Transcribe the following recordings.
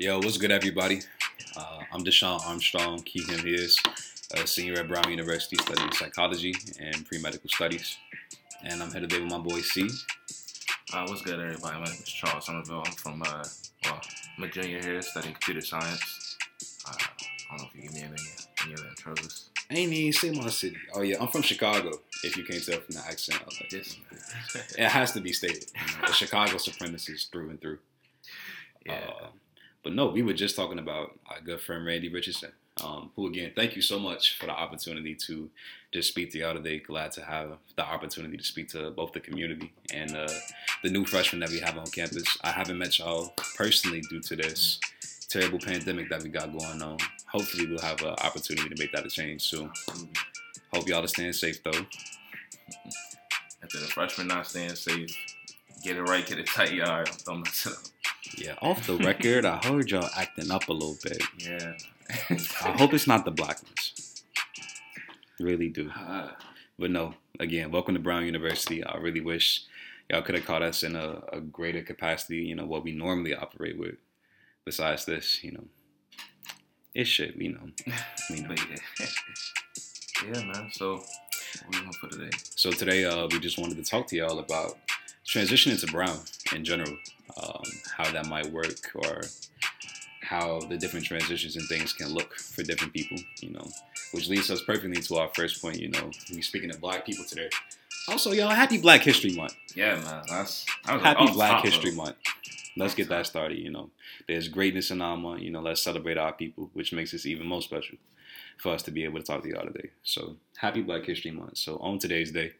Yo, what's good, everybody? Uh, I'm Deshaun Armstrong. His, a senior at Brown University studying psychology and pre medical studies. And I'm here today with my boy C. Uh, what's good, everybody? My name is Charles Somerville. I'm from, uh, well, I'm a junior here studying computer science. Uh, I don't know if you give me any, any other intros. I ain't even say my city. Oh, yeah, I'm from Chicago, if you can't tell from the accent. I was like, it has to be stated. You know, the Chicago supremacist through and through. yeah. Uh, but no, we were just talking about our good friend Randy Richardson, um, who again, thank you so much for the opportunity to just speak to y'all today. Glad to have the opportunity to speak to both the community and uh, the new freshmen that we have on campus. I haven't met y'all personally due to this terrible pandemic that we got going on. Hopefully, we'll have an opportunity to make that a change soon. Hope y'all are staying safe though. After the freshmen not staying safe, get it right, get it tight, y'all. Don't mess it up. Yeah, off the record, I heard y'all acting up a little bit. Yeah. I hope it's not the blackness. Really do. Uh, But no, again, welcome to Brown University. I really wish y'all could have caught us in a, a greater capacity, you know, what we normally operate with. Besides this, you know, it's shit, you know. We know. but yeah. yeah, man. So, what we gonna put today? So today, uh, we just wanted to talk to y'all about transitioning to Brown in general, um, how that might work, or how the different transitions and things can look for different people, you know, which leads us perfectly to our first point, you know, we speaking of black people today. Also, y'all, happy Black History Month. Yeah, man. That's that was Happy off Black top, History though. Month. Let's get that started. You know, there's greatness in our month. You know, let's celebrate our people, which makes this even more special for us to be able to talk to y'all today. So, happy Black History Month. So, on today's day,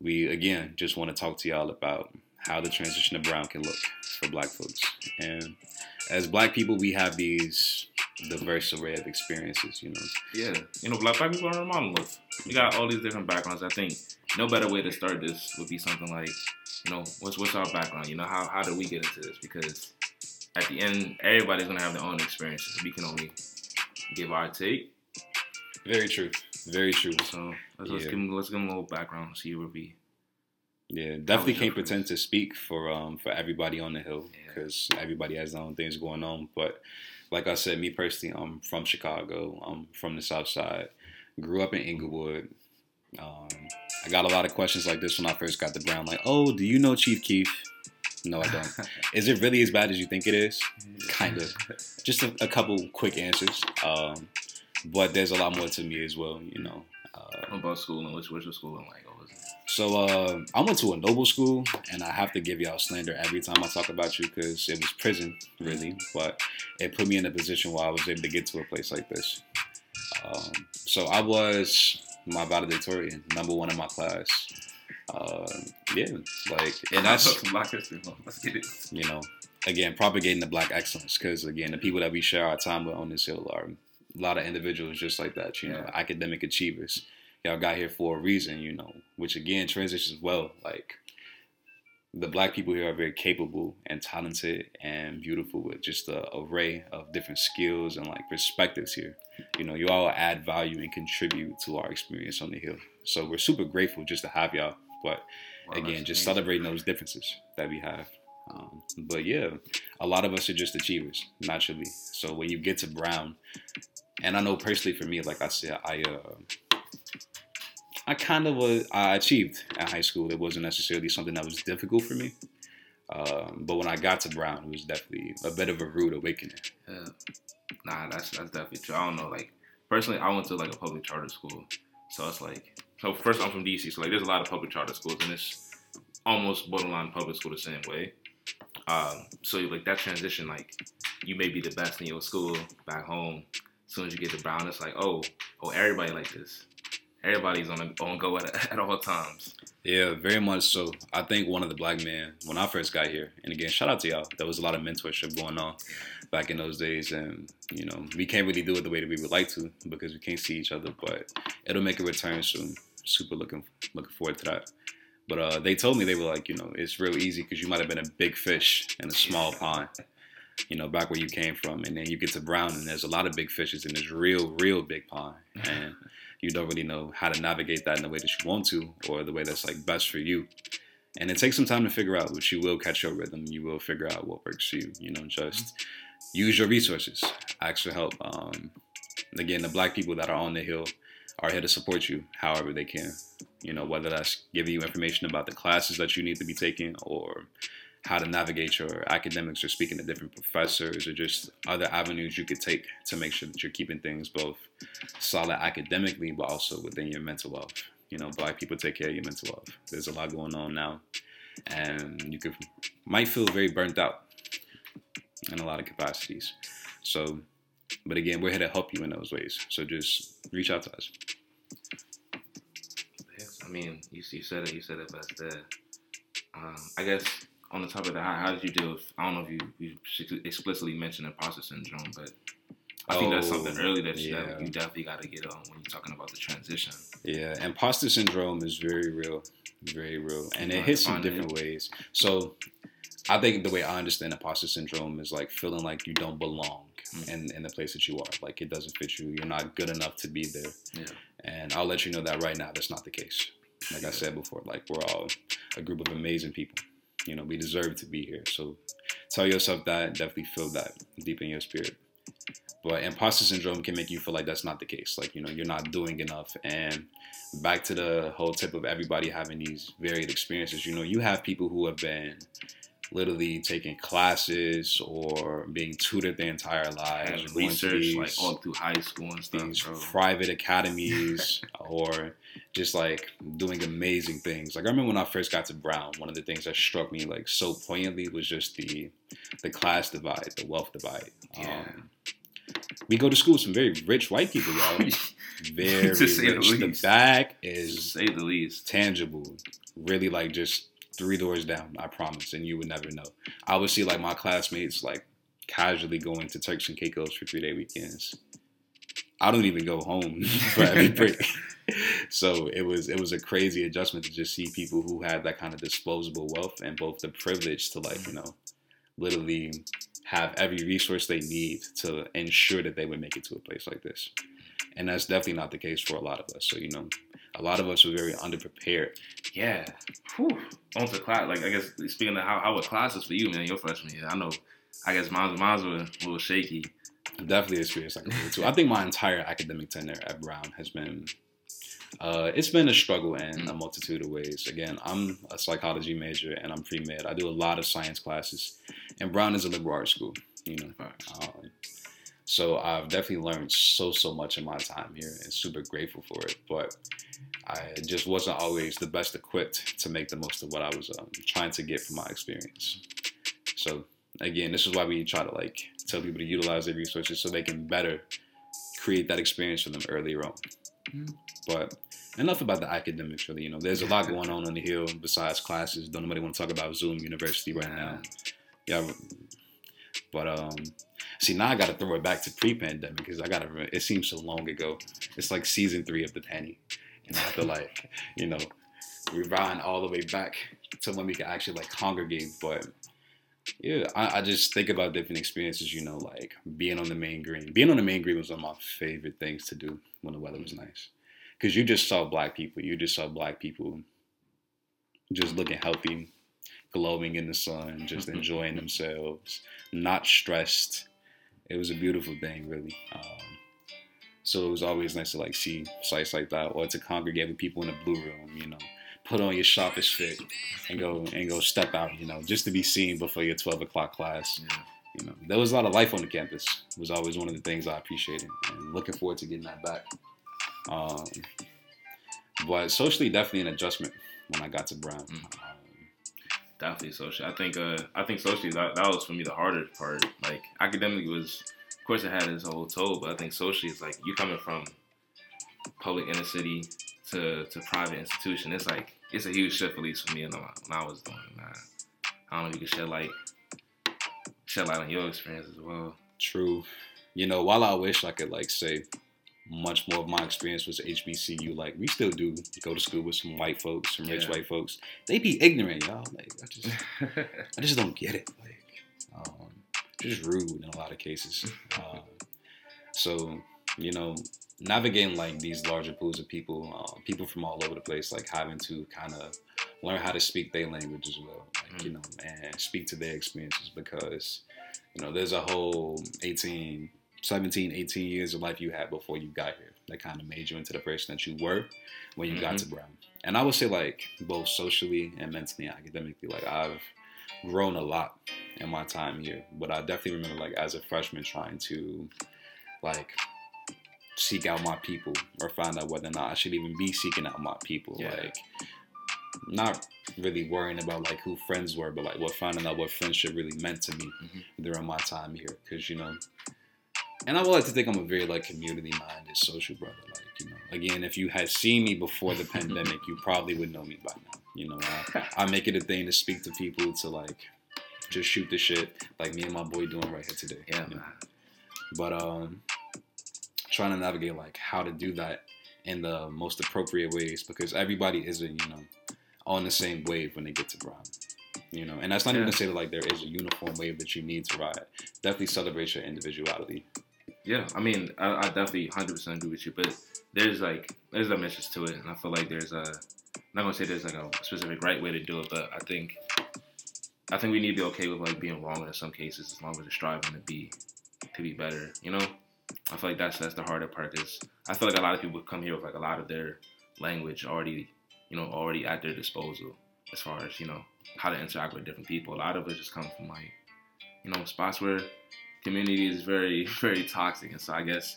we again just want to talk to y'all about how the transition to brown can look for Black folks. And as Black people, we have these diverse array of experiences. You know, Yeah, you know, black, black people are a monolith. We got all these different backgrounds. I think no better way to start this would be something like, you know, what's what's our background? You know, how how did we get into this? Because at the end, everybody's gonna have their own experiences. We can only give our take. very true. Very true. So let's, let's give him let's give them a little background. See where we. Yeah, definitely can't pretend to speak for um for everybody on the hill Yeah. because everybody has their own things going on. But like I said, me personally, I'm from Chicago. I'm from the South Side. Grew up in Englewood. Um, I got a lot of questions like this when I first got the Brown. Like, oh, do you know Chief Keef? No, I don't. is it really as bad as you think it is? Kind of. Just a, a couple quick answers. Um, but there's a lot more to me as well. You know. Uh, What about school and which which school and like what was it? so uh, I went to a noble school, and I have to give y'all slander every time I talk about you because it was prison, really. But it put me in a position where I was able to get to a place like this. Um, so I was my valedictorian, number one in my class. Uh, yeah, like, and that's Black History. Let's get it. you know, again, propagating the black excellence because again, the people that we share our time with on this hill are a lot of individuals just like that. You know, Yeah. academic achievers. Y'all got here for a reason, you know, which again transitions well. Like the black people here are very capable and talented and beautiful with just a array of different skills and like perspectives here. You know, you all add value and contribute to our experience on the hill. So we're super grateful just to have y'all. But Wow, again, just amazing. celebrating those differences that we have. Um, but yeah, a lot of us are just achievers naturally. So when you get to Brown, and I know personally for me, like I said, I uh, I kind of was I achieved at high school. It wasn't necessarily something that was difficult for me. Um, but when I got to Brown, it was definitely a bit of a rude awakening. Yeah. Nah, that's that's definitely true. I don't know. Like personally, I went to like a public charter school, so it's like so. First, I'm from DC, so like there's a lot of public charter schools, and it's almost borderline public school the same way. Um, so like that transition, like you may be the best in your school back home. As soon as you get to Brown, it's like oh, oh, everybody like this. Everybody's on a, on go at, at all times. Yeah, very much so. I think one of the black men when I first got here, and again, shout out to y'all. There was a lot of mentorship going on back in those days, and you know, we can't really do it the way that we would like to because we can't see each other. But it'll make a return soon. Super looking looking forward to that. But uh, they told me they were like, you know, it's real easy because you might have been a big fish in a small pond. You know, back where you came from, and then you get to Brown, and there's a lot of big fishes in this real, real big pond, and you don't really know how to navigate that in the way that you want to or the way that's like best for you. and it takes some time to figure out, but you will catch your rhythm. You will figure out what works for you. You know, just use your resources, ask for help. Um, again, the black people that are on the hill are here to support you however they can. You know, whether that's giving you information about the classes that you need to be taking or how to navigate your academics or speaking to different professors or just other avenues you could take to make sure that you're keeping things both solid academically but also within your mental health. You know, black people take care of your mental health. There's a lot going on now and you could might feel very burnt out in a lot of capacities. So but again, we're here to help you in those ways. So just reach out to us. Yes, I mean, you, you said it. You said it best there. Um, I guess on the topic of that, how, how did you deal with? I don't know if you, you explicitly mentioned imposter syndrome, but I think that's something oh, early that you, yeah. you definitely got to get on when you're talking about the transition. Yeah, imposter syndrome is very real, very real, and it hits in different it. ways. So, I think the way I understand imposter syndrome is like feeling like you don't belong mm-hmm. in, in the place that you are. Like it doesn't fit you. You're not good enough to be there. Yeah. And I'll let you know that right now, that's not the case. Like I said before, like we're all a group of amazing people. You know, we deserve to be here. So tell yourself that, definitely feel that deep in your spirit. But imposter syndrome can make you feel like that's not the case. Like, you know, you're not doing enough. And back to the whole tip of everybody having these varied experiences, you know, you have people who have been literally taking classes or being tutored their entire lives. And research these, like all through high school and stuff. These bro. private academies or just like doing amazing things. Like I remember when I first got to Brown, one of the things that struck me like so poignantly was just the the class divide, the wealth divide. Yeah. Um, we go to school with some very rich white people, y'all. Very rich. The, the back is to say the least tangible. Really like just three doors down, I promise, and you would never know. I would see like my classmates like casually going to Turks and Caicos for three day weekends. I don't even go home for every break. so it was it was a crazy adjustment to just see people who had that kind of disposable wealth and both the privilege to like, you know, literally have every resource they need to ensure that they would make it to a place like this. And that's definitely not the case for a lot of us. So, you know, a lot of us were very underprepared. Yeah. Whew. On to class, like I guess speaking of how how were classes for you, man? Your freshman year, I know. I guess mine's mine's were a little shaky. Definitely experienced like a too. I think my entire academic tenure at Brown has been. Uh, it's been a struggle in a multitude of ways. Again, I'm a psychology major and I'm pre med. I do a lot of science classes, and Brown is a liberal arts school. You know, um, so I've definitely learned so so much in my time here, and super grateful for it. But I just wasn't always the best equipped to make the most of what I was um, trying to get from my experience. So again, this is why we try to like tell people to utilize their resources so they can better create that experience for them earlier on. Mm-hmm. But enough about the academics, really. You know, there's a lot going on on the hill besides classes. Don't nobody want to talk about Zoom University right now. Yeah, but um, see now I got to throw it back to pre-pandemic because I got to. It seems so long ago. It's like season three of the Penny. And I have to like, you know, rewind all the way back to when we could actually like congregate. But yeah, I, I, just think about different experiences, you know, like being on the main green. Being on the main green was one of my favorite things to do when the weather was nice. Because you just saw black people. You just saw black people just looking healthy, glowing in the sun, just enjoying themselves, not stressed. It was a beautiful thing, really. Um, so it was always nice to like see sites like that or to congregate with people in the blue room, you know, put on your sharpest fit and go and go step out, you know, just to be seen before your 12 o'clock class. Yeah. You know, there was a lot of life on the campus. It was always one of the things I appreciated and looking forward to getting that back. Um, but socially, definitely an adjustment when I got to Brown. Mm. Definitely socially. I think uh, I think socially that, that was for me the hardest part. Like academically was of course, it had its whole toll, but I think socially, it's like you coming from public inner city to to private institution. It's like it's a huge shift, at least for me, when I was doing that. I don't know if you can shed light shed light on your experience as well. True. You know, while I wish I could like say much more of my experience was HBCU. Like we still do go to school with some white folks, some rich yeah. white folks. They be ignorant, y'all. Like I just, I just don't get it. Like, um, just rude in a lot of cases. Um, so, you know, navigating like these larger pools of people, uh, people from all over the place, like having to kind of learn how to speak their language as well, like, you know, and speak to their experiences because, you know, there's a whole 18, 17, 18 years of life you had before you got here that kind of made you into the person that you were when you got Mhm. to Brown. And I would say, like, both socially and mentally and academically, like, I've grown a lot in my time here. But I definitely remember, like, as a freshman, trying to, like, seek out my people or find out whether or not I should even be seeking out my people. Yeah. Like, not really worrying about like who friends were, but like what finding out what friendship really meant to me Mhm. during my time here. Because you know, and I would like to think I'm a very like community minded social brother. Like you know, again, if you had seen me before the pandemic, you probably would know me by now. You know, I, I make it a thing to speak to people to like just shoot the shit like me and my boy doing right here today. Yeah, you know? man. but um trying to navigate like how to do that in the most appropriate ways because everybody isn't you know on the same wave when they get to Brown. You know, and that's not even to say that like there is a uniform wave that you need to ride. Definitely celebrate your individuality. Yeah, I mean, I, I definitely 100% agree with you, but there's like there's dimensions to it, and I feel like there's a I'm not gonna say there's like a specific right way to do it, but I think I think we need to be okay with like being wrong in some cases as long as we're striving to be to be better. You know, I feel like that's that's the harder part because I feel like a lot of people come here with like a lot of their language already, you know, already at their disposal as far as you know how to interact with different people. A lot of it just comes from like you know spots where community is very very toxic, and so I guess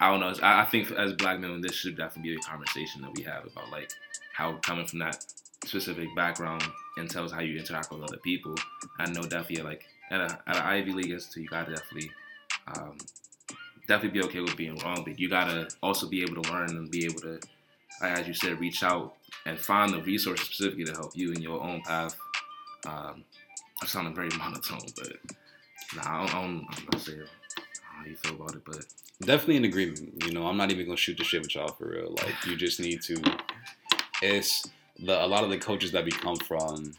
I don't know. I, I think as black men, this should definitely be a conversation that we have about like how coming from that specific background and tells how you interact with other people. I know definitely like at a at an Ivy League institute, you gotta definitely um, definitely be okay with being wrong, but you gotta also be able to learn and be able to, as you said, reach out and find the resources specifically to help you in your own path. Um, I sounded very monotone, but nah, I don't, I don't, I'm not saying how you feel about it, but Definitely in agreement. You know, I'm not even gonna shoot the shit with y'all for real. Like you just need to it's the a lot of the coaches that we come from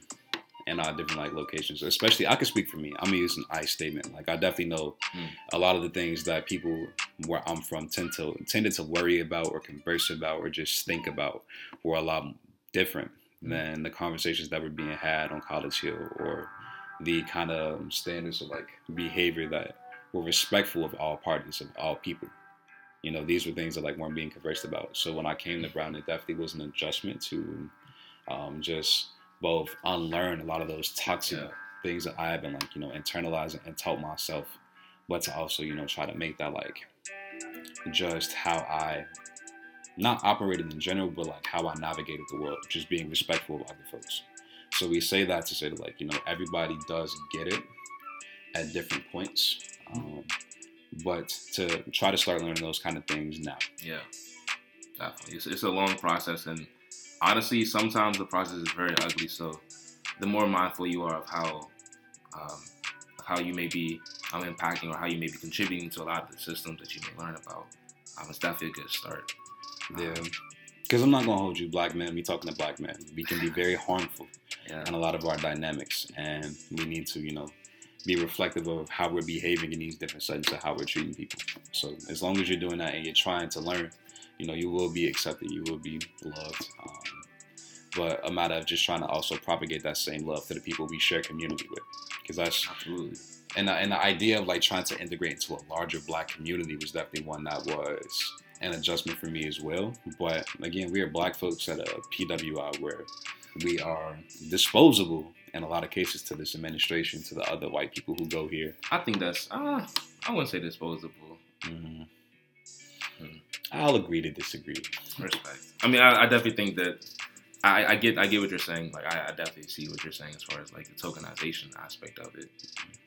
in our different like locations, especially I can speak for me. I'm gonna use an I statement. Like I definitely know Mm. a lot of the things that people where I'm from tend to tended to worry about or converse about or just think about were a lot different Mm. than the conversations that were being had on College Hill or the kind of standards of like behavior that were respectful of all parties of all people. You know, these were things that like weren't being conversed about. So when I came to Brown, it definitely was an adjustment to um, just both unlearn a lot of those toxic Yeah. things that I have been like, you know, internalizing and taught myself, but to also, you know, try to make that like just how I not operated in general, but like how I navigated the world, just being respectful of other folks. So we say that to say that like, you know, everybody does get it at different points. Um, but to try to start learning those kind of things now. Yeah, definitely. It's, it's a long process, and honestly, sometimes the process is very ugly. So, the more mindful you are of how, um, how you may be um, impacting or how you may be contributing to a lot of the systems that you may learn about, um, it's definitely a good start. Yeah. Because I'm not going to hold you, black men. me talking to black men. We can be very harmful In a lot of our dynamics. And we need to, you know, be reflective of how we're behaving in these different settings and how we're treating people. So as long as you're doing that and you're trying to learn, you know, you will be accepted. You will be loved. Um, but a matter of just trying to also propagate that same love to the people we share community with. Because that's absolutely. and the, and the idea of like trying to integrate into a larger black community was definitely one that was an adjustment for me as well. But again, we are black folks at a PWI where we are disposable in a lot of cases to this administration, to the other white people who go here. I think that's. Uh, I wouldn't say disposable. Mm. Hmm. I'll agree to disagree. Respect. I mean, I, I definitely think that I, I get I get what you're saying. Like, I, I definitely see what you're saying as far as like the tokenization aspect of it.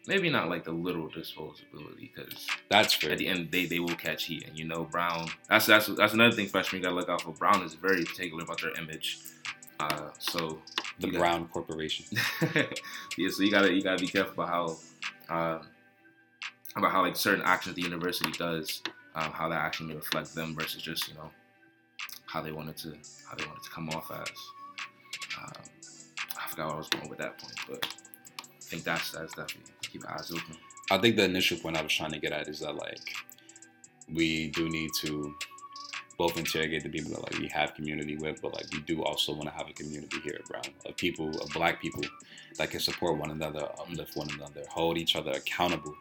Maybe not like the literal disposability, because That's fair. at the end they they will catch heat, and you know Brown. That's that's that's another thing freshmen gotta look out for. Brown is very particular about their image. Uh, so the got- Brown Corporation. yeah, so you gotta you gotta be careful about how um, about how like certain actions the university does, um, how that action may reflect them versus just you know how they wanted to how they wanted to come off as. Um, I forgot where I was going with that point, but I think that's that's definitely keep eyes open. I think the initial point I was trying to get at is that like we do need to both interrogate the people that like we have community with, but like we do also want to have a community here at Brown of people, of Black people that can support one another, uplift one another, hold each other accountable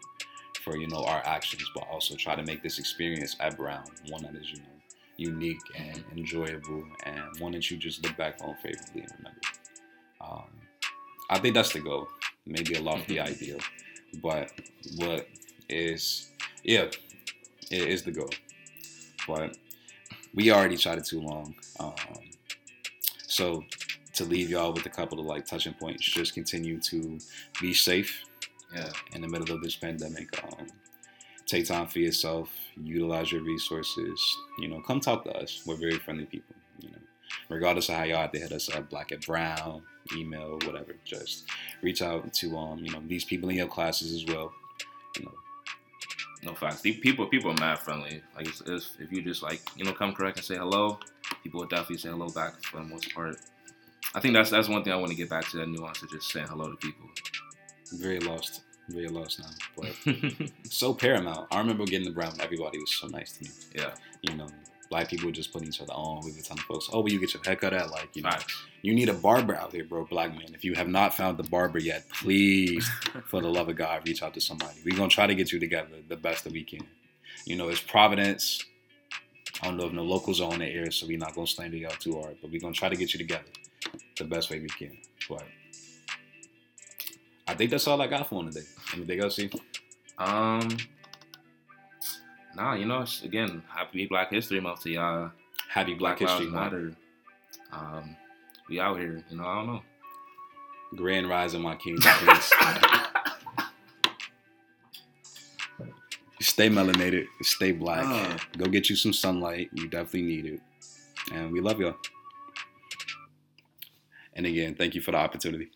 for you know our actions, but also try to make this experience at Brown one that is you know unique and enjoyable, and one that you just look back on favorably and remember. Um, I think that's the goal. Maybe a lofty Mhm. ideal, but what is yeah, it is the goal. But we already chatted too long. Um, so to leave y'all with a couple of like touching points, just continue to be safe Yeah. in the middle of this pandemic. Um, take time for yourself. Utilize your resources. You know, come talk to us. We're very friendly people. You know, regardless of how y'all have to hit us up, black at brown, email, whatever. Just reach out to um, you know, these people in your classes as well. You know, No facts. People people are mad friendly. Like it's, it's, if you just like you know come correct and say hello, people will definitely say hello back for the most part. I think that's that's one thing I want to get back to that nuance of just saying hello to people. very lost. Very lost now. But so paramount. I remember getting the brown. Everybody was so nice to me. yeah, You know, black people were just putting each other on. We were telling folks, "Oh, where you get your haircut at?" Like, you know, you need a barber out here, bro. Black man. If you have not found the barber yet, please, for the love of God, reach out to somebody. We're gonna try to get you together the best that we can. You know, it's Providence. I don't know if no locals are on the air, so we're not gonna slander y'all too hard, but we're gonna try to get you together the best way we can. But think that's all I got for one today. Anything else, see? Um, nah, you know, again, happy Black History Month to y'all. Happy Black, Black History Month. Matter. Um, we out here, you know. I don't know. Grand Rising, my kings and stay melanated, stay black. Uh. Go get you some sunlight. You definitely need it. And we love y'all. And again, thank you for the opportunity.